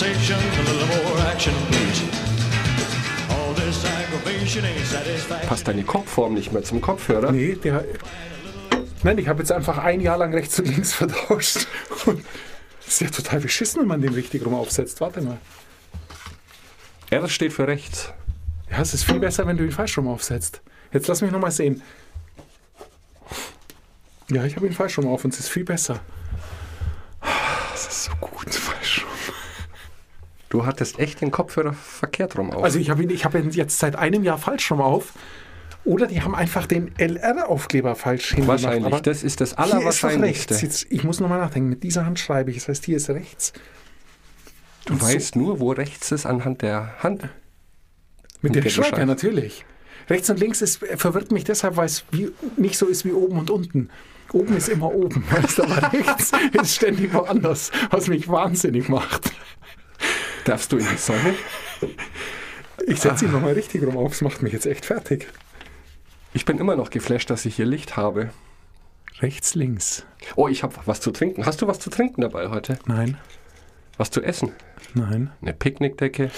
conversation, a little more action, please. All this aggravation ain't satisfaction. Passt deine Kopfform nicht mehr zum Kopfhörer? Nee, der. Nein, ich habe jetzt einfach ein Jahr lang rechts und links vertauscht. Und das ist ja total beschissen, wenn man den richtig rum aufsetzt. Warte mal. R steht für rechts. Ja, es ist viel besser, wenn du ihn falsch rum aufsetzt. Jetzt lass mich nochmal sehen. Ja, ich habe ihn falsch rum auf und es ist viel besser. Das ist so gut, falsch rum. Du hattest echt den Kopfhörer verkehrt rum auf. Also ich habe ihn, ich habe ihn jetzt seit einem Jahr falsch rum auf. Oder die haben einfach den LR-Aufkleber falsch hingemacht. Wahrscheinlich. Aber Das ist das ist Allerwahrscheinlichste. rechts. Jetzt, ich muss nochmal nachdenken. Mit dieser Hand schreibe ich. Das heißt, hier ist rechts. Du weißt nur, wo rechts ist anhand der Hand. Mit dem Okay, du Schreib, ja, natürlich. Rechts und links ist, verwirrt mich deshalb, weil es wie, nicht so ist wie oben und unten. Oben ist immer oben, weißt aber rechts ist ständig woanders, was mich wahnsinnig macht. Darfst du in die Sonne? Ich setze ihn nochmal richtig rum auf, das macht mich jetzt echt fertig. Ich bin immer noch geflasht, dass ich hier Licht habe. Rechts, links. Oh, ich habe was zu trinken. Hast du was zu trinken dabei heute? Nein, Was zu essen? nein. Eine Picknickdecke?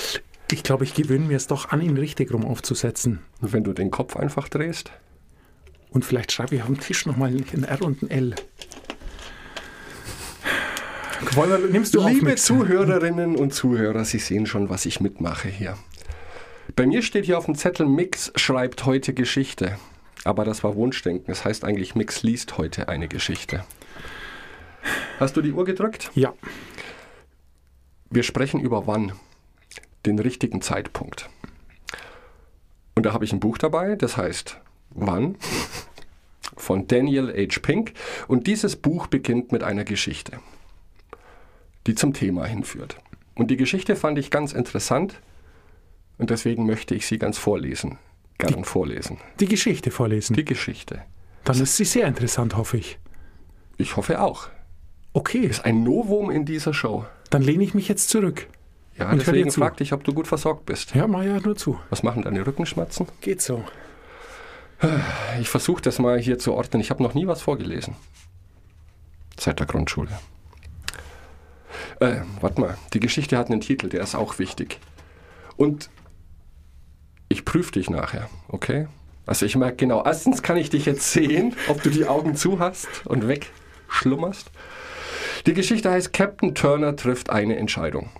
Ich glaube, ich gewöhne mir es doch an, ihn richtig rum aufzusetzen. Und wenn du den Kopf einfach drehst? Und vielleicht schreibe ich auf dem Tisch nochmal ein R und ein L. Wollen nimmst du Liebe? Zuhörerinnen und Zuhörer, Sie sehen schon, was ich mitmache hier. Bei mir steht hier auf dem Zettel, Mix schreibt heute Geschichte. Aber das war Wunschdenken. Das heißt eigentlich, Mix liest heute eine Geschichte. Hast du die Uhr gedrückt? Ja, Wir sprechen über wann. Den richtigen Zeitpunkt. Und da habe ich ein Buch dabei, das heißt Wann von Daniel H. Pink. Und dieses Buch beginnt mit einer Geschichte, die zum Thema hinführt. Und die Geschichte fand ich ganz interessant und deswegen möchte ich sie ganz vorlesen. Gern vorlesen. die Geschichte vorlesen. Die Geschichte. Dann ist sie sehr interessant, hoffe ich. Ich hoffe auch. Okay, Ist ein Novum in dieser Show. dann lehne ich mich jetzt zurück. Ja, Und deswegen frag dich, ob du gut versorgt bist. Ja, mach ja nur zu. Was machen deine Rückenschmerzen? Geht so. Ich versuche das mal hier zu ordnen. Ich habe noch nie was vorgelesen. Seit der Grundschule. Äh, warte mal. Die Geschichte hat einen Titel, der ist auch wichtig. Und ich prüfe dich nachher, okay? Also ich merke genau, erstens kann ich dich jetzt sehen, ob du die Augen zu hast und wegschlummerst. Die Geschichte heißt Captain Turner trifft eine Entscheidung.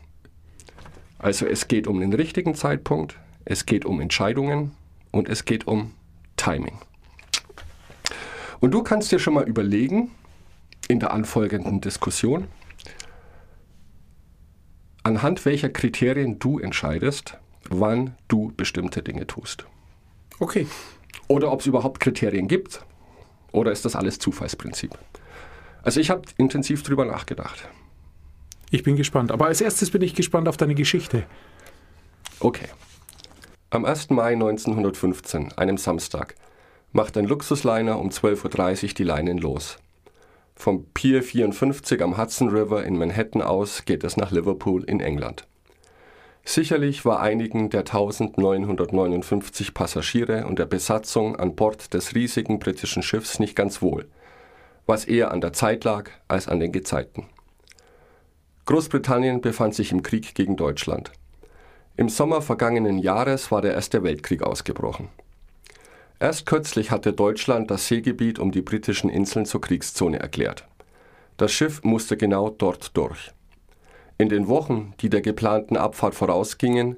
Also es geht um den richtigen Zeitpunkt, es geht um Entscheidungen und es geht um Timing. Und du kannst dir schon mal überlegen, in der anfolgenden Diskussion, anhand welcher Kriterien du entscheidest, wann du bestimmte Dinge tust. Okay. Oder ob es überhaupt Kriterien gibt. Oder ist das alles Zufallsprinzip? Also ich habe intensiv drüber nachgedacht. Ich bin gespannt. Aber als erstes bin ich gespannt auf deine Geschichte. Okay. Am 1. Mai 1915, einem Samstag, macht ein Luxusliner um 12.30 Uhr die Leinen los. Vom Pier 54 am Hudson River in Manhattan aus geht es nach Liverpool in England. Sicherlich war einigen der 1959 Passagiere und der Besatzung an Bord des riesigen britischen Schiffs nicht ganz wohl, was eher an der Zeit lag als an den Gezeiten. Großbritannien befand sich im Krieg gegen Deutschland. Im Sommer vergangenen Jahres war der Erste Weltkrieg ausgebrochen. Erst kürzlich hatte Deutschland das Seegebiet um die britischen Inseln zur Kriegszone erklärt. Das Schiff musste genau dort durch. In den Wochen, die der geplanten Abfahrt vorausgingen,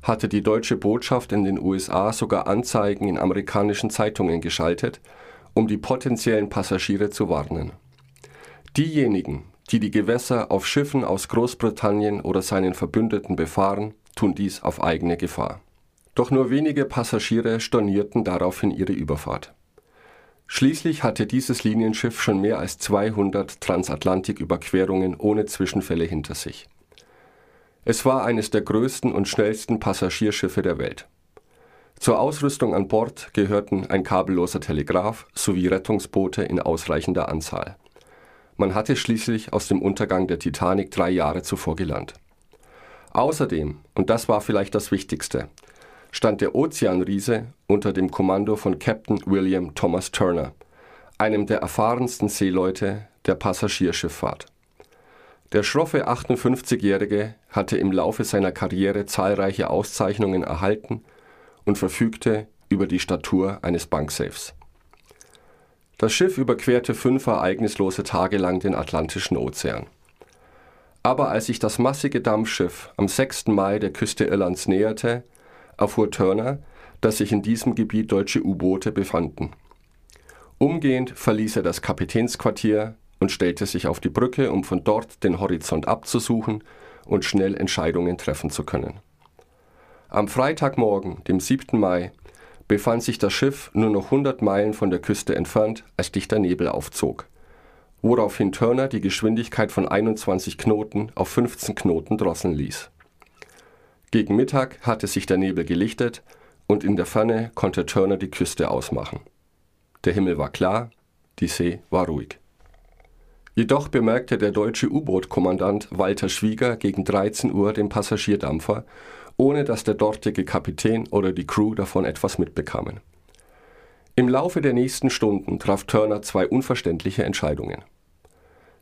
hatte die deutsche Botschaft in den USA sogar Anzeigen in amerikanischen Zeitungen geschaltet, um die potenziellen Passagiere zu warnen. Diejenigen, die die Gewässer auf Schiffen aus Großbritannien oder seinen Verbündeten befahren, tun dies auf eigene Gefahr. Doch nur wenige Passagiere stornierten daraufhin ihre Überfahrt. Schließlich hatte dieses Linienschiff schon mehr als 200 Transatlantiküberquerungen ohne Zwischenfälle hinter sich. Es war eines der größten und schnellsten Passagierschiffe der Welt. Zur Ausrüstung an Bord gehörten ein kabelloser Telegraph sowie Rettungsboote in ausreichender Anzahl. Man hatte schließlich aus dem Untergang der Titanic drei Jahre zuvor gelernt. Außerdem, und das war vielleicht das Wichtigste, stand der Ozeanriese unter dem Kommando von Captain William Thomas Turner, einem der erfahrensten Seeleute der Passagierschifffahrt. Der schroffe 58-Jährige hatte im Laufe seiner Karriere zahlreiche Auszeichnungen erhalten und verfügte über die Statur eines Banksafes. Das Schiff überquerte fünf ereignislose Tage lang den Atlantischen Ozean. Aber als sich das massige Dampfschiff am 6. Mai der Küste Irlands näherte, erfuhr Turner, dass sich in diesem Gebiet deutsche U-Boote befanden. Umgehend verließ er das Kapitänsquartier und stellte sich auf die Brücke, um von dort den Horizont abzusuchen und schnell Entscheidungen treffen zu können. Am Freitagmorgen, dem 7. Mai, befand sich das Schiff nur noch 100 Meilen von der Küste entfernt, als dichter Nebel aufzog, woraufhin Turner die Geschwindigkeit von 21 Knoten auf 15 Knoten drosseln ließ. Gegen Mittag hatte sich der Nebel gelichtet und in der Ferne konnte Turner die Küste ausmachen. Der Himmel war klar, die See war ruhig. Jedoch bemerkte der deutsche U-Boot-Kommandant Walter Schwieger gegen 13 Uhr den Passagierdampfer, ohne dass der dortige Kapitän oder die Crew davon etwas mitbekamen. Im Laufe der nächsten Stunden traf Turner zwei unverständliche Entscheidungen.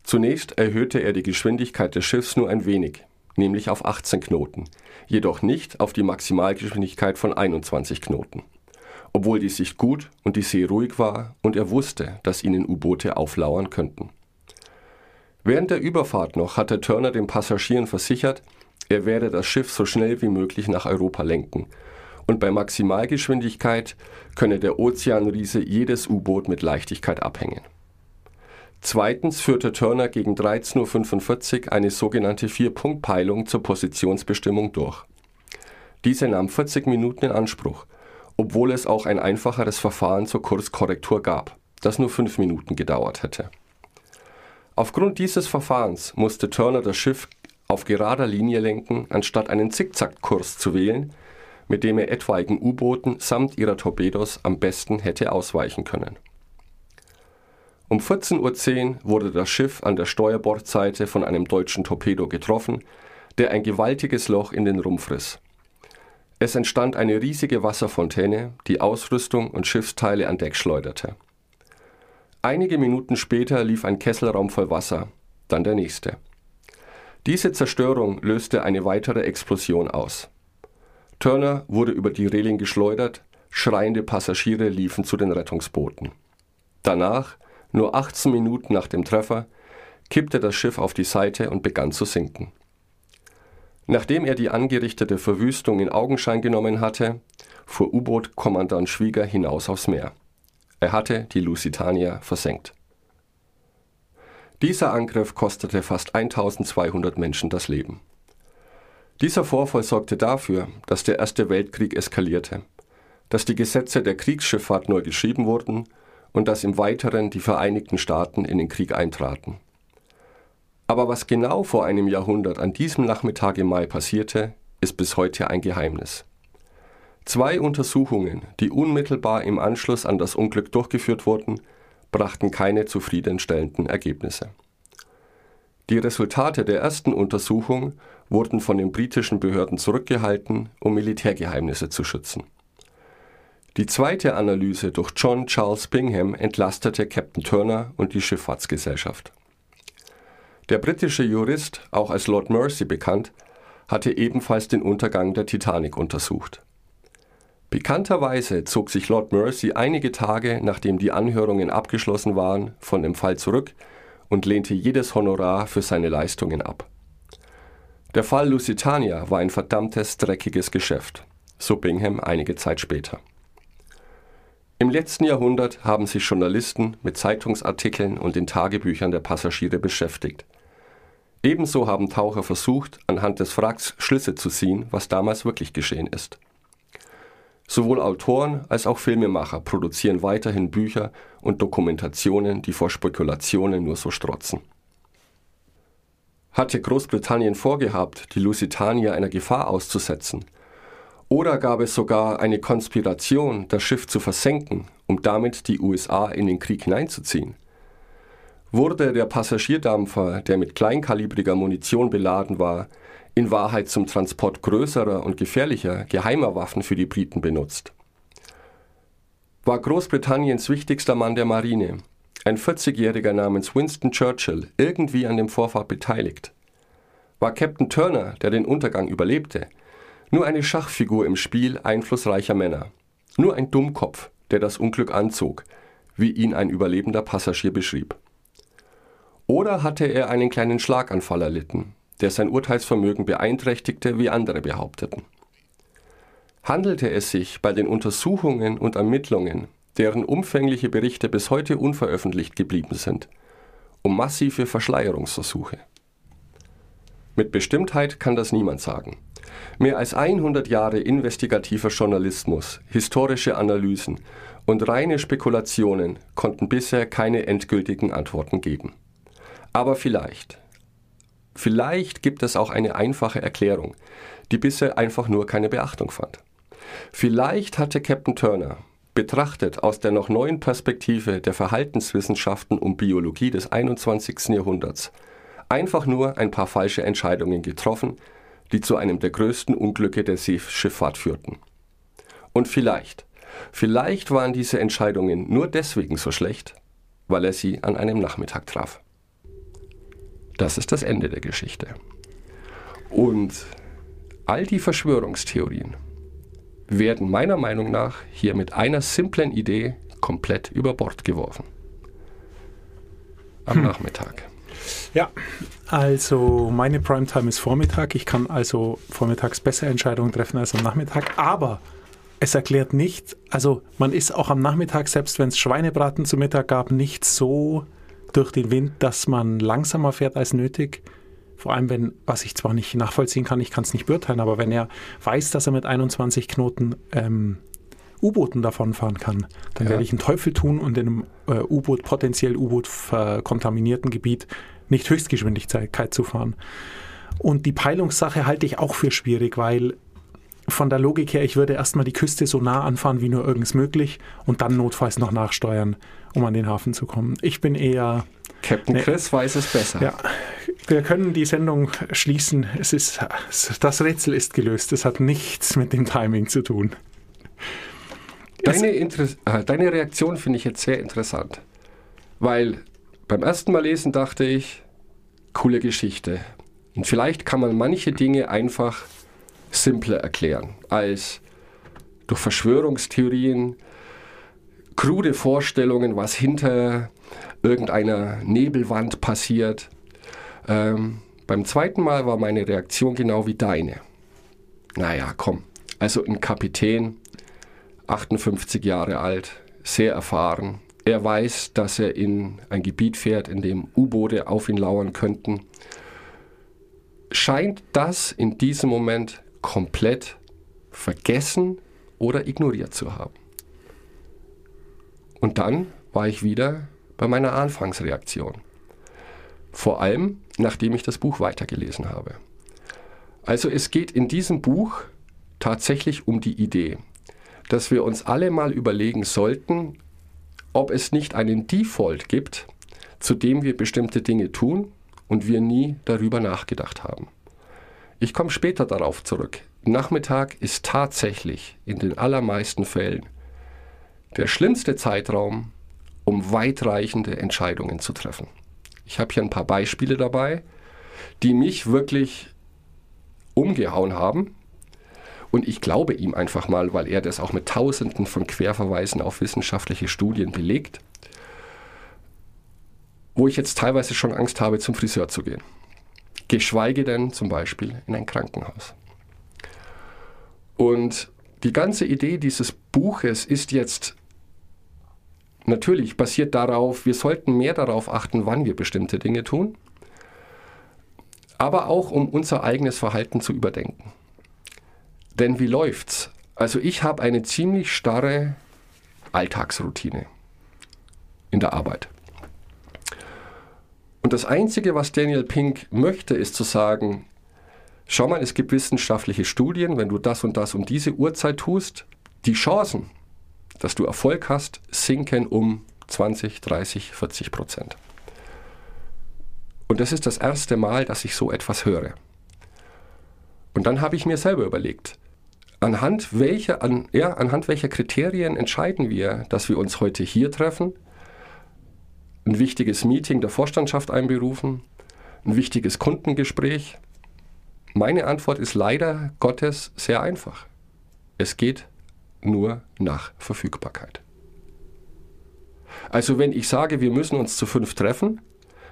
Zunächst erhöhte er die Geschwindigkeit des Schiffs nur ein wenig, nämlich auf 18 Knoten, jedoch nicht auf die Maximalgeschwindigkeit von 21 Knoten obwohl die Sicht gut und die See ruhig war und er wusste, dass ihnen U-Boote auflauern könnten. Während der Überfahrt noch hatte Turner den Passagieren versichert, er werde das Schiff so schnell wie möglich nach Europa lenken und bei Maximalgeschwindigkeit könne der Ozeanriese jedes U-Boot mit Leichtigkeit abhängen. Zweitens führte Turner gegen 13.45 Uhr eine sogenannte Vier-Punkt-Peilung zur Positionsbestimmung durch. Diese nahm 40 Minuten in Anspruch obwohl es auch ein einfacheres Verfahren zur Kurskorrektur gab, das nur fünf Minuten gedauert hätte. Aufgrund dieses Verfahrens musste Turner das Schiff auf gerader Linie lenken, anstatt einen Zickzackkurs zu wählen, mit dem er etwaigen U-Booten samt ihrer Torpedos am besten hätte ausweichen können. Um 14.10 Uhr wurde das Schiff an der Steuerbordseite von einem deutschen Torpedo getroffen, der ein gewaltiges Loch in den Rumpf riss. Es entstand eine riesige Wasserfontäne, die Ausrüstung und Schiffsteile an Deck schleuderte. Einige Minuten später lief ein Kesselraum voll Wasser, dann der nächste. Diese Zerstörung löste eine weitere Explosion aus. Turner wurde über die Reling geschleudert, schreiende Passagiere liefen zu den Rettungsbooten. Danach, nur 18 Minuten nach dem Treffer, kippte das Schiff auf die Seite und begann zu sinken. Nachdem er die angerichtete Verwüstung in Augenschein genommen hatte, fuhr U-Boot-Kommandant Schwieger hinaus aufs Meer. Er hatte die Lusitania versenkt. Dieser Angriff kostete fast 1200 Menschen das Leben. Dieser Vorfall sorgte dafür, dass der Erste Weltkrieg eskalierte, dass die Gesetze der Kriegsschifffahrt neu geschrieben wurden und dass im Weiteren die Vereinigten Staaten in den Krieg eintraten. Aber was genau vor einem Jahrhundert an diesem Nachmittag im Mai passierte, ist bis heute ein Geheimnis. Zwei Untersuchungen, die unmittelbar im Anschluss an das Unglück durchgeführt wurden, brachten keine zufriedenstellenden Ergebnisse. Die Resultate der ersten Untersuchung wurden von den britischen Behörden zurückgehalten, um Militärgeheimnisse zu schützen. Die zweite Analyse durch John Charles Bingham entlastete Captain Turner und die Schifffahrtsgesellschaft. Der britische Jurist, auch als Lord Mercy bekannt, hatte ebenfalls den Untergang der Titanic untersucht. Pikanterweise zog sich Lord Mercy einige Tage, nachdem die Anhörungen abgeschlossen waren, von dem Fall zurück und lehnte jedes Honorar für seine Leistungen ab. Der Fall Lusitania war ein verdammtes, dreckiges Geschäft, so Bingham einige Zeit später. Im letzten Jahrhundert haben sich Journalisten mit Zeitungsartikeln und den Tagebüchern der Passagiere beschäftigt. Ebenso haben Taucher versucht, anhand des Wracks Schlüsse zu ziehen, was damals wirklich geschehen ist. Sowohl Autoren als auch Filmemacher produzieren weiterhin Bücher und Dokumentationen, die vor Spekulationen nur so strotzen. Hatte Großbritannien vorgehabt, die Lusitania einer Gefahr auszusetzen? Oder gab es sogar eine Konspiration, das Schiff zu versenken, um damit die USA in den Krieg hineinzuziehen? wurde der Passagierdampfer, der mit kleinkalibriger Munition beladen war, in Wahrheit zum Transport größerer und gefährlicher geheimer Waffen für die Briten benutzt. War Großbritanniens wichtigster Mann der Marine, ein 40-Jähriger namens Winston Churchill, irgendwie an dem Vorfall beteiligt? war Captain Turner, der den Untergang überlebte, nur eine Schachfigur im Spiel einflussreicher Männer, nur ein Dummkopf, der das Unglück anzog, wie ihn ein überlebender Passagier beschrieb. Oder hatte er einen kleinen Schlaganfall erlitten, der sein Urteilsvermögen beeinträchtigte, wie andere behaupteten? Handelte es sich bei den Untersuchungen und Ermittlungen, deren umfängliche Berichte bis heute unveröffentlicht geblieben sind, um massive Verschleierungsversuche? Mit Bestimmtheit kann das niemand sagen. Mehr als 100 Jahre investigativer Journalismus, historische Analysen und reine Spekulationen konnten bisher keine endgültigen Antworten geben. Aber vielleicht, vielleicht gibt es auch eine einfache Erklärung, die bisher einfach nur keine Beachtung fand. Vielleicht hatte Captain Turner, betrachtet aus der noch neuen Perspektive der Verhaltenswissenschaften und Biologie des 21. Jahrhunderts, einfach nur ein paar falsche Entscheidungen getroffen, die zu einem der größten Unglücke der Seeschifffahrt führten. Und vielleicht, vielleicht waren diese Entscheidungen nur deswegen so schlecht, weil er sie an einem Nachmittag traf. Das ist das Ende der Geschichte. Und all die Verschwörungstheorien werden meiner Meinung nach hier mit einer simplen Idee komplett über Bord geworfen. Am hm. Nachmittag. Ja, also meine Primetime ist Vormittag. Ich kann also vormittags bessere Entscheidungen treffen als am Nachmittag. Aber es erklärt nicht, also man ist auch am Nachmittag, selbst wenn es Schweinebraten zu Mittag gab, nicht so durch den Wind, dass man langsamer fährt als nötig. Vor allem, wenn, was ich zwar nicht nachvollziehen kann, ich kann es nicht beurteilen, aber wenn er weiß, dass er mit 21 Knoten ähm, U-Booten davonfahren kann, dann ja. werde ich einen Teufel tun und in einem äh, U-Boot, potenziell U-Boot verkontaminierten Gebiet nicht Höchstgeschwindigkeit zu fahren. Und die Peilungssache halte ich auch für schwierig, weil von der Logik her, ich würde erstmal die Küste so nah anfahren wie nur irgends möglich und dann notfalls noch nachsteuern, um an den Hafen zu kommen. Ich bin eher. Captain ne, Chris weiß es besser. Ja, wir können die Sendung schließen. Es ist, das Rätsel ist gelöst. Es hat nichts mit dem Timing zu tun. Deine, äh, deine Reaktion finde ich jetzt sehr interessant, weil beim ersten Mal lesen dachte ich, coole Geschichte. Und vielleicht kann man manche Dinge einfach simpler erklären, als durch Verschwörungstheorien, krude Vorstellungen, was hinter irgendeiner Nebelwand passiert. Ähm, beim zweiten Mal war meine Reaktion genau wie deine. Naja, komm. Also ein Kapitän, 58 Jahre alt, sehr erfahren, er weiß, dass er in ein Gebiet fährt, in dem U-Boote auf ihn lauern könnten. Scheint das in diesem Moment komplett vergessen oder ignoriert zu haben. Und dann war ich wieder bei meiner Anfangsreaktion. Vor allem, nachdem ich das Buch weitergelesen habe. Also es geht in diesem Buch tatsächlich um die Idee, dass wir uns alle mal überlegen sollten, ob es nicht einen Default gibt, zu dem wir bestimmte Dinge tun und wir nie darüber nachgedacht haben. Ich komme später darauf zurück. Nachmittag ist tatsächlich in den allermeisten Fällen der schlimmste Zeitraum, um weitreichende Entscheidungen zu treffen. Ich habe hier ein paar Beispiele dabei, die mich wirklich umgehauen haben, und ich glaube ihm einfach mal, weil er das auch mit Tausenden von Querverweisen auf wissenschaftliche Studien belegt, wo ich jetzt teilweise schon Angst habe, zum Friseur zu gehen. Geschweige denn zum Beispiel in ein Krankenhaus. Und die ganze Idee dieses Buches ist jetzt natürlich basiert darauf, wir sollten mehr darauf achten, wann wir bestimmte Dinge tun, aber auch um unser eigenes Verhalten zu überdenken. Denn wie läuft's? Also ich habe eine ziemlich starre Alltagsroutine in der Arbeit. Und das Einzige, was Daniel Pink möchte, ist zu sagen, schau mal, es gibt wissenschaftliche Studien, wenn du das und das um diese Uhrzeit tust, die Chancen, dass du Erfolg hast, sinken um 20, 30, 40 Prozent. Und das ist das erste Mal, dass ich so etwas höre. Und dann habe ich mir selber überlegt, anhand welcher, an, ja, anhand welcher Kriterien entscheiden wir, dass wir uns heute hier treffen, ein wichtiges Meeting der Vorstandschaft einberufen, ein wichtiges Kundengespräch, Meine Antwort ist leider Gottes sehr einfach. Es geht nur nach Verfügbarkeit. Also wenn ich sage, wir müssen uns zu fünf treffen,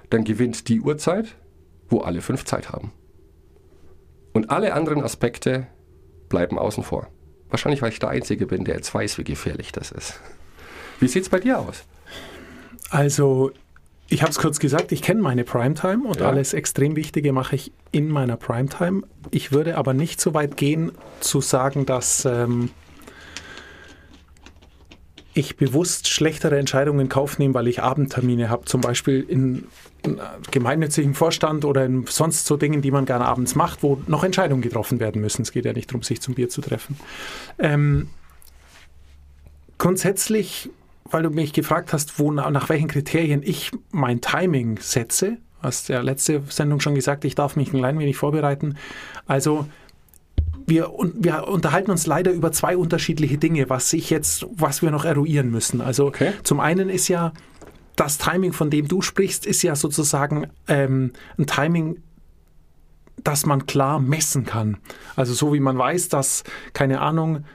dann gewinnt die Uhrzeit, wo alle fünf Zeit haben. Und alle anderen Aspekte bleiben außen vor. Wahrscheinlich, weil ich der Einzige bin, der jetzt weiß, wie gefährlich das ist. Wie sieht es bei dir aus? Also, ich habe es kurz gesagt, ich kenne meine Primetime und Ja. alles extrem Wichtige mache ich in meiner Primetime. Ich würde aber nicht so weit gehen, zu sagen, dass ähm, ich bewusst schlechtere Entscheidungen in Kauf nehme, weil ich Abendtermine habe, zum Beispiel in, äh, gemeinnützigen Vorstand oder in sonst so Dingen, die man gerne abends macht, wo noch Entscheidungen getroffen werden müssen. Es geht ja nicht darum, sich zum Bier zu treffen. Ähm, grundsätzlich, weil du mich gefragt hast, wo, nach welchen Kriterien ich mein Timing setze, hast ja letzte Sendung schon gesagt, ich darf mich ein klein wenig vorbereiten. Also wir, wir unterhalten uns leider über zwei unterschiedliche Dinge, was ich jetzt, was wir noch eruieren müssen. Also Okay. zum einen ist ja das Timing, von dem du sprichst, ist ja sozusagen ähm, ein Timing, das man klar messen kann. Also so wie man weiß, dass, keine Ahnung,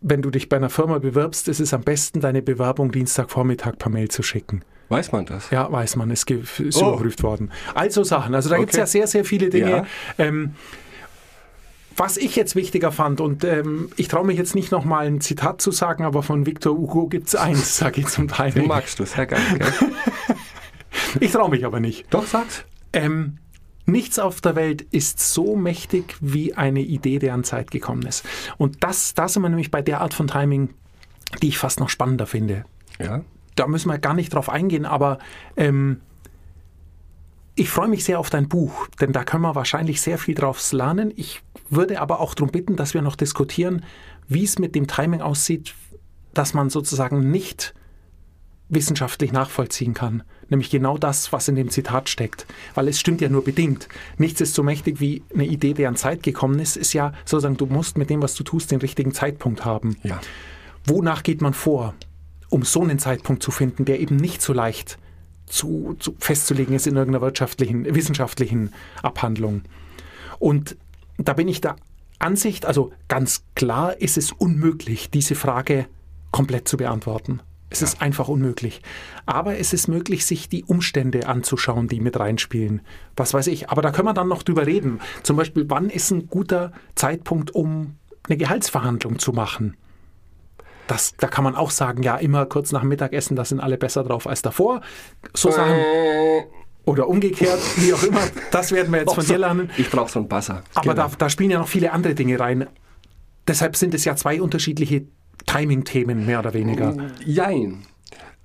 wenn du dich bei einer Firma bewirbst, ist es am besten, deine Bewerbung Dienstagvormittag per Mail zu schicken. Weiß man das? Ja, weiß man, ist, ge- ist Oh. überprüft worden. Also Sachen. Also da gibt es Okay. ja sehr, sehr viele Dinge. Ja. Ähm, was ich jetzt wichtiger fand, und ähm, ich traue mich jetzt nicht nochmal ein Zitat zu sagen, aber von Victor Hugo gibt es eins, sage ich zum Du Teil. magst du sehr gerne, gell? Ich traue mich aber nicht. Doch, sag's. Ähm, nichts auf der Welt ist so mächtig wie eine Idee, deren Zeit gekommen ist. Und das, da sind wir nämlich bei der Art von Timing, die ich fast noch spannender finde. Ja. Da müssen wir gar nicht drauf eingehen, aber ähm, ich freue mich sehr auf dein Buch, denn da können wir wahrscheinlich sehr viel draus lernen. Ich würde aber auch darum bitten, dass wir noch diskutieren, wie es mit dem Timing aussieht, dass man sozusagen nicht wissenschaftlich nachvollziehen kann. Nämlich genau das, was in dem Zitat steckt. Weil es stimmt ja nur bedingt. Nichts ist so mächtig wie eine Idee, deren Zeit gekommen ist, ist ja sozusagen, du musst mit dem, was du tust, den richtigen Zeitpunkt haben. Ja. Wonach geht man vor, um so einen Zeitpunkt zu finden, der eben nicht so leicht zu, zu festzulegen ist in irgendeiner wirtschaftlichen, wissenschaftlichen Abhandlung? Und da bin ich der Ansicht, also ganz klar ist es unmöglich, diese Frage komplett zu beantworten. Es ist einfach unmöglich. Aber es ist möglich, sich die Umstände anzuschauen, die mit reinspielen. Was weiß ich. Aber da können wir dann noch drüber reden. Zum Beispiel, wann ist ein guter Zeitpunkt, um eine Gehaltsverhandlung zu machen? Das, da kann man auch sagen, ja, immer kurz nach dem Mittagessen, da sind alle besser drauf als davor. So Sachen. Oder umgekehrt, wie auch immer. Das werden wir jetzt von dir lernen. Ich brauche so einen Buzzer. Aber Genau. da, da spielen ja noch viele andere Dinge rein. Deshalb sind es ja zwei unterschiedliche Timing-Themen, mehr oder weniger. Jein.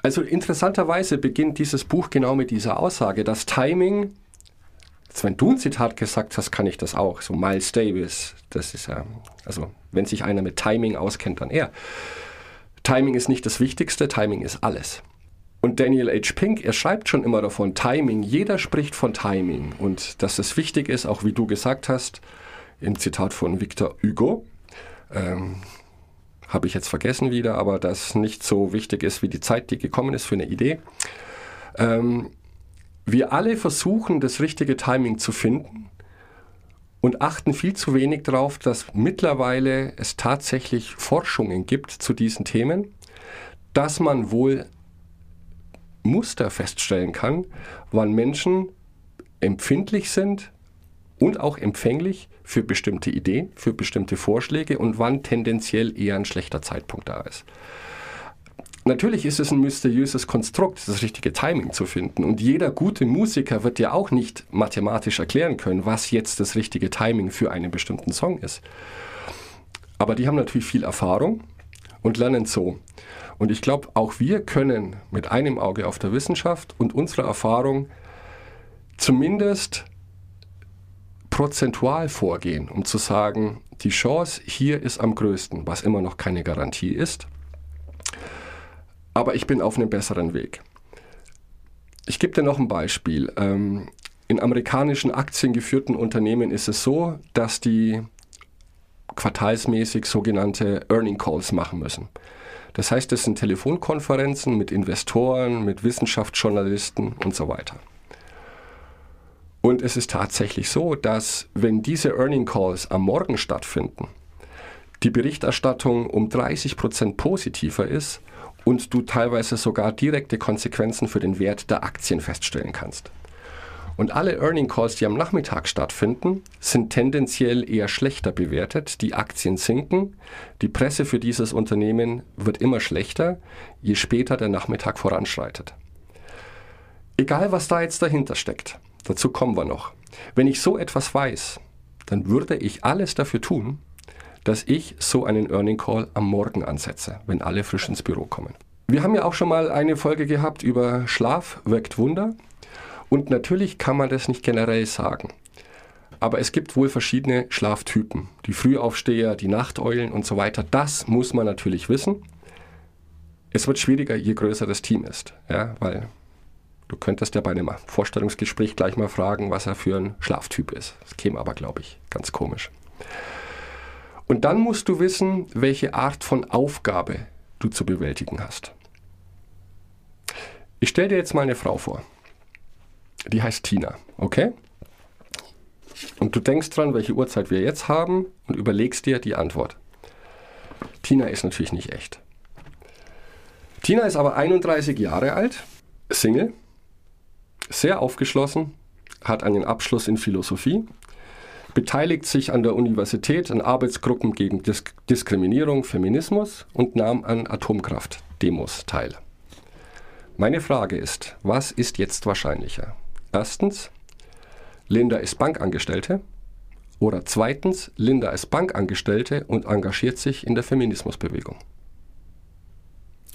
Also interessanterweise beginnt dieses Buch genau mit dieser Aussage, dass Timing, jetzt wenn du ein Zitat gesagt hast, kann ich das auch. So Miles Davis, das ist ja, also wenn sich einer mit Timing auskennt, dann er. Timing ist nicht das Wichtigste, Timing ist alles. Und Daniel H. Pink, er schreibt schon immer davon, Timing, jeder spricht von Timing und dass es wichtig ist, auch wie du gesagt hast, im Zitat von Victor Hugo, ähm, habe ich jetzt vergessen wieder, aber das nicht so wichtig ist wie die Zeit, die gekommen ist für eine Idee. Ähm, wir alle versuchen, das richtige Timing zu finden und achten viel zu wenig darauf, dass mittlerweile es tatsächlich Forschungen gibt zu diesen Themen, dass man wohl Muster feststellen kann, wann Menschen empfindlich sind und auch empfänglich für bestimmte Ideen, für bestimmte Vorschläge und wann tendenziell eher ein schlechter Zeitpunkt da ist. Natürlich ist es ein mysteriöses Konstrukt, das richtige Timing zu finden. Und jeder gute Musiker wird ja auch nicht mathematisch erklären können, was jetzt das richtige Timing für einen bestimmten Song ist. Aber die haben natürlich viel Erfahrung und lernen so. Und ich glaube, auch wir können mit einem Auge auf der Wissenschaft und unserer Erfahrung zumindest prozentual vorgehen, um zu sagen, die Chance hier ist am größten, was immer noch keine Garantie ist. Aber ich bin auf einem besseren Weg. Ich gebe dir noch ein Beispiel. Ähm, in amerikanischen aktiengeführten Unternehmen ist es so, dass die quartalsmäßig sogenannte Earning Calls machen müssen. Das heißt, es sind Telefonkonferenzen mit Investoren, mit Wissenschaftsjournalisten und so weiter. Und es ist tatsächlich so, dass wenn diese Earning Calls am Morgen stattfinden, die Berichterstattung um 30 Prozent positiver ist und du teilweise sogar direkte Konsequenzen für den Wert der Aktien feststellen kannst. Und alle Earning Calls, die am Nachmittag stattfinden, sind tendenziell eher schlechter bewertet. Die Aktien sinken, die Presse für dieses Unternehmen wird immer schlechter, je später der Nachmittag voranschreitet. Egal, was da jetzt dahinter steckt, dazu kommen wir noch. Wenn ich so etwas weiß, dann würde ich alles dafür tun, dass ich so einen Earning Call am Morgen ansetze, wenn alle frisch ins Büro kommen. Wir haben ja auch schon mal eine Folge gehabt über Schlaf wirkt Wunder. Und natürlich kann man das nicht generell sagen. Aber es gibt wohl verschiedene Schlaftypen. Die Frühaufsteher, die Nachteulen und so weiter. Das muss man natürlich wissen. Es wird schwieriger, je größer das Team ist. Ja, weil du könntest ja bei einem Vorstellungsgespräch gleich mal fragen, was er für ein Schlaftyp ist. Das käme aber, glaube ich, ganz komisch. Und dann musst du wissen, welche Art von Aufgabe du zu bewältigen hast. Ich stelle dir jetzt mal eine Frau vor. Die heißt Tina, okay? Und du denkst dran, welche Uhrzeit wir jetzt haben und überlegst dir die Antwort. Tina ist natürlich nicht echt. Tina ist aber 31 Jahre alt, Single, sehr aufgeschlossen, hat einen Abschluss in Philosophie, beteiligt sich an der Universität an Arbeitsgruppen gegen Disk Diskriminierung, Feminismus und nahm an Atomkraft-Demos teil. Meine Frage ist, was ist jetzt wahrscheinlicher? Erstens, Linda ist Bankangestellte. Oder zweitens, Linda ist Bankangestellte und engagiert sich in der Feminismusbewegung.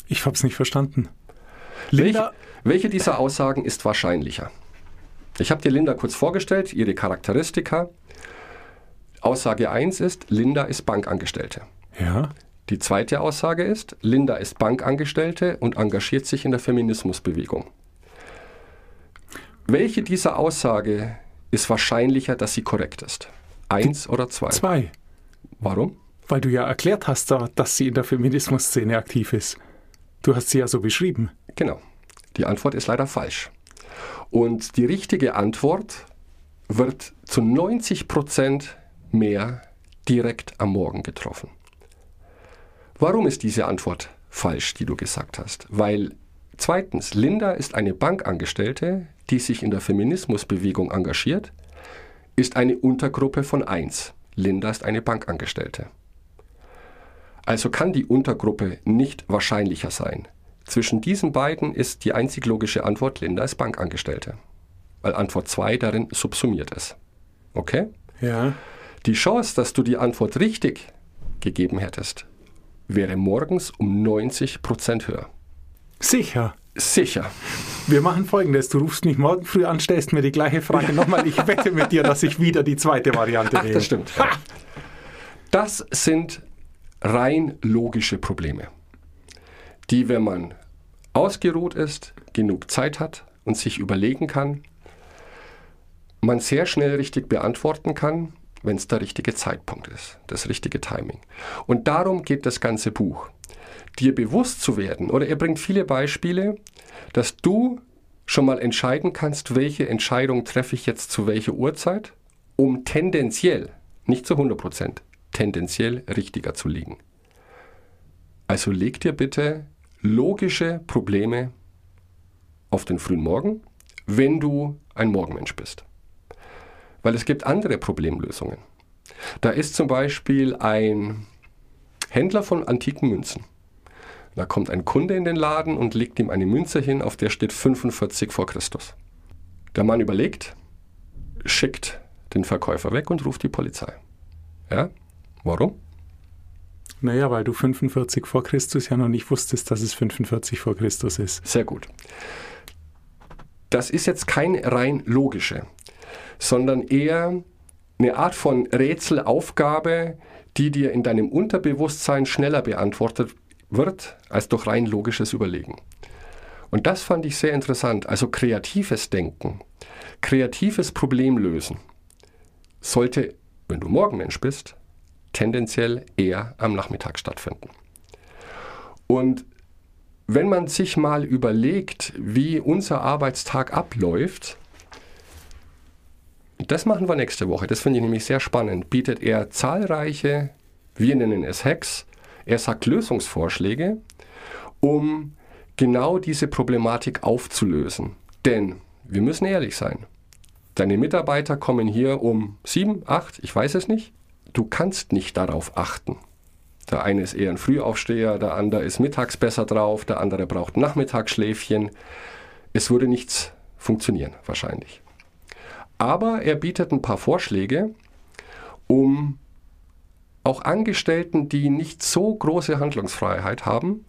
Ich habe es nicht verstanden. Linda, welche, welche dieser Aussagen ist wahrscheinlicher? Ich habe dir Linda kurz vorgestellt, ihre Charakteristika. Aussage 1 ist, Linda ist Bankangestellte. Ja. Die zweite Aussage ist, Linda ist Bankangestellte und engagiert sich in der Feminismusbewegung. Welche dieser Aussage ist wahrscheinlicher, dass sie korrekt ist? Eins oder zwei? Zwei. Warum? Weil du ja erklärt hast, dass sie in der Feminismusszene aktiv ist. Du hast sie ja so beschrieben. Genau. Die Antwort ist leider falsch. Und die richtige Antwort wird zu 90 Prozent mehr direkt am Morgen getroffen. Warum ist diese Antwort falsch, die du gesagt hast? Weil zweitens, Linda ist eine Bankangestellte, die sich in der Feminismusbewegung engagiert, ist eine Untergruppe von 1. Linda ist eine Bankangestellte. Also kann die Untergruppe nicht wahrscheinlicher sein. Zwischen diesen beiden ist die einzig logische Antwort, Linda ist Bankangestellte. Weil Antwort 2 darin subsumiert ist. Okay? Ja. Die Chance, dass du die Antwort richtig gegeben hättest, wäre morgens um 90 Prozent höher. Sicher. Sicher. Wir machen folgendes: Du rufst mich morgen früh an, stellst mir die gleiche Frage nochmal. Ich wette mit dir, dass ich wieder die zweite Variante Ach, wähle. das stimmt. Das sind rein logische Probleme, die, wenn man ausgeruht ist, genug Zeit hat und sich überlegen kann, man sehr schnell richtig beantworten kann, wenn es der richtige Zeitpunkt ist, das richtige Timing. Und darum geht das ganze Buch dir bewusst zu werden, oder er bringt viele Beispiele, dass du schon mal entscheiden kannst, welche Entscheidung treffe ich jetzt zu welcher Uhrzeit, um tendenziell, nicht zu 100 Prozent, tendenziell richtiger zu liegen. Also leg dir bitte logische Probleme auf den frühen Morgen, wenn du ein Morgenmensch bist. Weil es gibt andere Problemlösungen. Da ist zum Beispiel ein Händler von antiken Münzen. Da kommt ein Kunde in den Laden und legt ihm eine Münze hin, auf der steht 45 vor Christus. Der Mann überlegt, schickt den Verkäufer weg und ruft die Polizei. Ja? Warum? Naja, weil du 45 vor Christus ja noch nicht wusstest, dass es 45 vor Christus ist. Sehr gut. Das ist jetzt keine rein logische, sondern eher eine Art von Rätselaufgabe, die dir in deinem Unterbewusstsein schneller beantwortet wird als durch rein logisches Überlegen. Und das fand ich sehr interessant. Also kreatives Denken, kreatives Problemlösen sollte, wenn du Morgenmensch bist, tendenziell eher am Nachmittag stattfinden. Und wenn man sich mal überlegt, wie unser Arbeitstag abläuft, das machen wir nächste Woche. Das finde ich nämlich sehr spannend. Bietet er zahlreiche, wir nennen es Hacks, er sagt Lösungsvorschläge, um genau diese Problematik aufzulösen. Denn wir müssen ehrlich sein. Deine Mitarbeiter kommen hier um sieben, acht, ich weiß es nicht. Du kannst nicht darauf achten. Der eine ist eher ein Frühaufsteher, der andere ist mittags besser drauf, der andere braucht Nachmittagsschläfchen. Es würde nichts funktionieren, wahrscheinlich. Aber er bietet ein paar Vorschläge, um auch Angestellten, die nicht so große Handlungsfreiheit haben,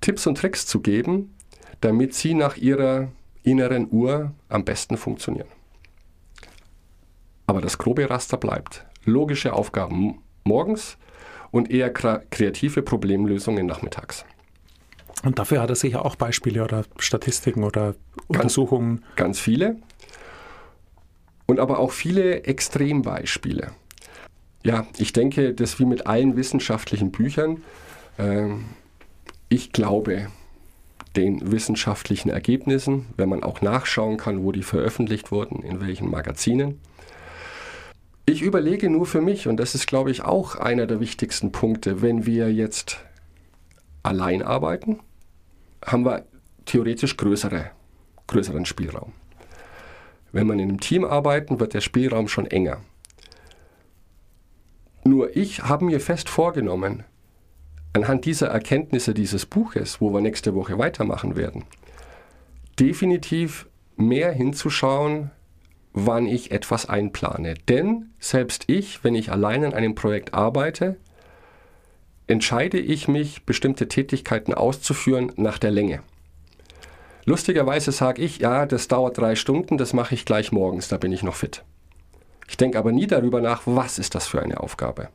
Tipps und Tricks zu geben, damit sie nach ihrer inneren Uhr am besten funktionieren. Aber das grobe Raster bleibt. Logische Aufgaben morgens und eher kreative Problemlösungen nachmittags. Und dafür hat er sicher auch Beispiele oder Statistiken oder Untersuchungen. Ganz, ganz viele. Und aber auch viele Extrembeispiele. Ja, ich denke, das wie mit allen wissenschaftlichen Büchern. Äh, ich glaube den wissenschaftlichen Ergebnissen, wenn man auch nachschauen kann, wo die veröffentlicht wurden, in welchen Magazinen. Ich überlege nur für mich, und das ist, glaube ich, auch einer der wichtigsten Punkte, wenn wir jetzt allein arbeiten, haben wir theoretisch größere, größeren Spielraum. Wenn man in einem Team arbeiten, wird der Spielraum schon enger. Nur ich habe mir fest vorgenommen, anhand dieser Erkenntnisse dieses Buches, wo wir nächste Woche weitermachen werden, definitiv mehr hinzuschauen, wann ich etwas einplane. Denn selbst ich, wenn ich allein an einem Projekt arbeite, entscheide ich mich, bestimmte Tätigkeiten auszuführen nach der Länge. Lustigerweise sage ich, ja, das dauert drei Stunden, das mache ich gleich morgens, da bin ich noch fit. Ich denke aber nie darüber nach, was ist das für eine Aufgabe.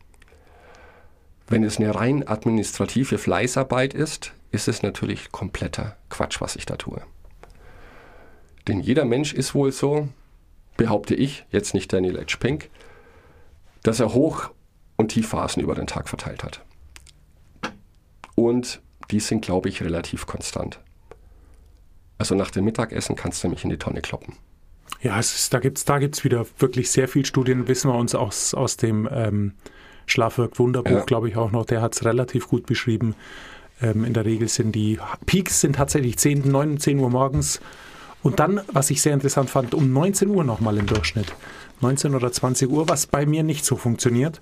Wenn es eine rein administrative Fleißarbeit ist, ist es natürlich kompletter Quatsch, was ich da tue. Denn jeder Mensch ist wohl so, behaupte ich, jetzt nicht Daniel H. Pink, dass er Hoch- und Tiefphasen über den Tag verteilt hat. Und die sind, glaube ich, relativ konstant. Also nach dem Mittagessen kannst du mich in die Tonne kloppen. Ja, ist, da gibt es da gibt's wieder wirklich sehr viele Studien, wissen wir uns aus, aus dem ähm, Schlafwirk Wunderbuch, ja. glaube ich auch noch, der hat es relativ gut beschrieben. Ähm, in der Regel sind die Peaks sind tatsächlich 10, 9, 10 Uhr morgens und dann, was ich sehr interessant fand, um 19 Uhr nochmal im Durchschnitt. 19 oder 20 Uhr, was bei mir nicht so funktioniert.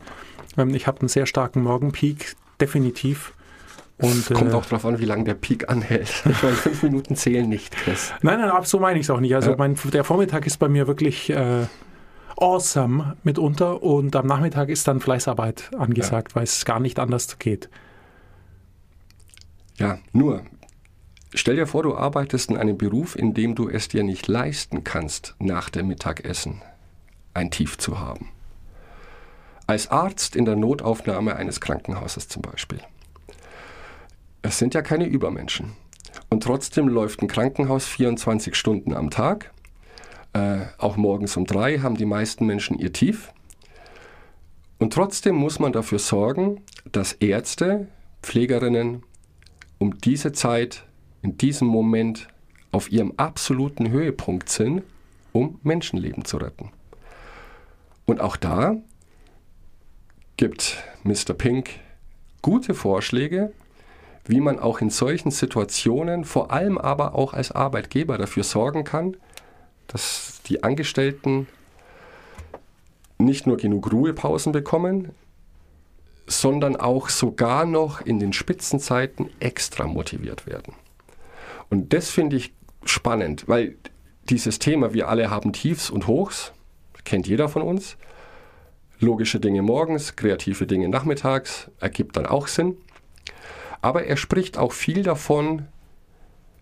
Ähm, ich habe einen sehr starken Morgenpeak, definitiv. Und, Kommt äh, auch darauf an, wie lange der Peak anhält. Ich meine, fünf Minuten zählen nicht, Chris. Nein, nein, so meine ich es auch nicht. Also ja. mein, der Vormittag ist bei mir wirklich äh, awesome mitunter und am Nachmittag ist dann Fleißarbeit angesagt, ja. weil es gar nicht anders geht. Ja, nur, Stell dir vor, du arbeitest in einem Beruf, in dem du es dir nicht leisten kannst, nach dem Mittagessen ein Tief zu haben. Als Arzt in der Notaufnahme eines Krankenhauses zum Beispiel. Es sind ja keine Übermenschen. Und trotzdem läuft ein Krankenhaus 24 Stunden am Tag. Äh, auch morgens um drei haben die meisten Menschen ihr Tief. Und trotzdem muss man dafür sorgen, dass Ärzte, Pflegerinnen um diese Zeit in diesem Moment auf ihrem absoluten Höhepunkt sind, um Menschenleben zu retten. Und auch da gibt Mr. Pink gute Vorschläge, wie man auch in solchen Situationen, vor allem aber auch als Arbeitgeber dafür sorgen kann, dass die Angestellten nicht nur genug Ruhepausen bekommen, sondern auch sogar noch in den Spitzenzeiten extra motiviert werden. Und das finde ich spannend, weil dieses Thema, wir alle haben Tiefs und Hochs, kennt jeder von uns. Logische Dinge morgens, kreative Dinge nachmittags, ergibt dann auch Sinn. Aber er spricht auch viel davon,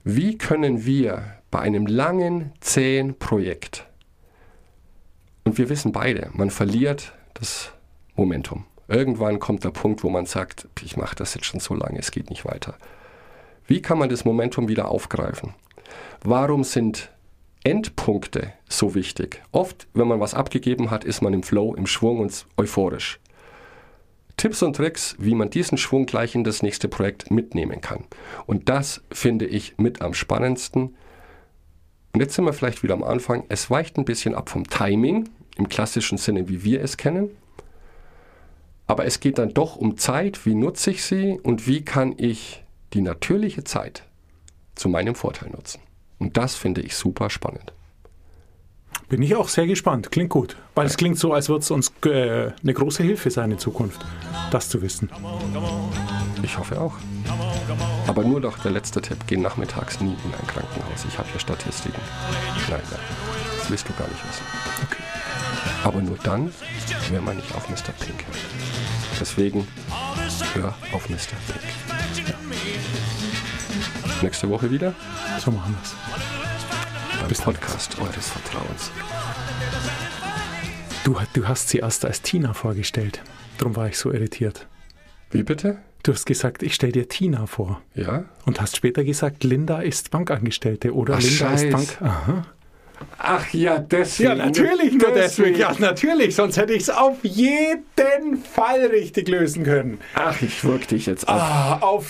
wie können wir bei einem langen, zähen Projekt, und wir wissen beide, man verliert das Momentum. Irgendwann kommt der Punkt, wo man sagt, ich mache das jetzt schon so lange, es geht nicht weiter. Wie kann man das Momentum wieder aufgreifen? Warum sind Endpunkte so wichtig? Oft, wenn man was abgegeben hat, ist man im Flow, im Schwung und euphorisch. Tipps und Tricks, wie man diesen Schwung gleich in das nächste Projekt mitnehmen kann. Und das finde ich mit am spannendsten. Und jetzt sind wir vielleicht wieder am Anfang. Es weicht ein bisschen ab vom Timing, im klassischen Sinne, wie wir es kennen. Aber es geht dann doch um Zeit, wie nutze ich sie und wie kann ich die natürliche Zeit zu meinem Vorteil nutzen. Und das finde ich super spannend. Bin ich auch sehr gespannt. Klingt gut. Weil es klingt so, als würde es uns äh, eine große Hilfe sein in Zukunft, das zu wissen. Ich hoffe auch. Aber nur noch der letzte Tipp, geh nachmittags nie in ein Krankenhaus. Ich habe hier Statistiken. Nein, nein, das willst du gar nicht wissen. Okay. Aber nur dann, wenn man nicht auf Mr. Pink hört. Deswegen hör auf Mr. Pink. Nächste Woche wieder So machen wir es. Beim Podcast eures Vertrauens. Du, du hast sie erst als Tina vorgestellt. Darum war ich so irritiert. Wie bitte? Du hast gesagt, ich stelle dir Tina vor. Ja? Und hast später gesagt, Linda ist Bankangestellte oder Ach, Linda Scheiß. ist Bank. Aha. Ach ja, deswegen. Ja, natürlich nur deswegen. Ja, natürlich. Sonst hätte ich es auf jeden Fall richtig lösen können. Ach, ich wirk dich jetzt auf. Ah, auf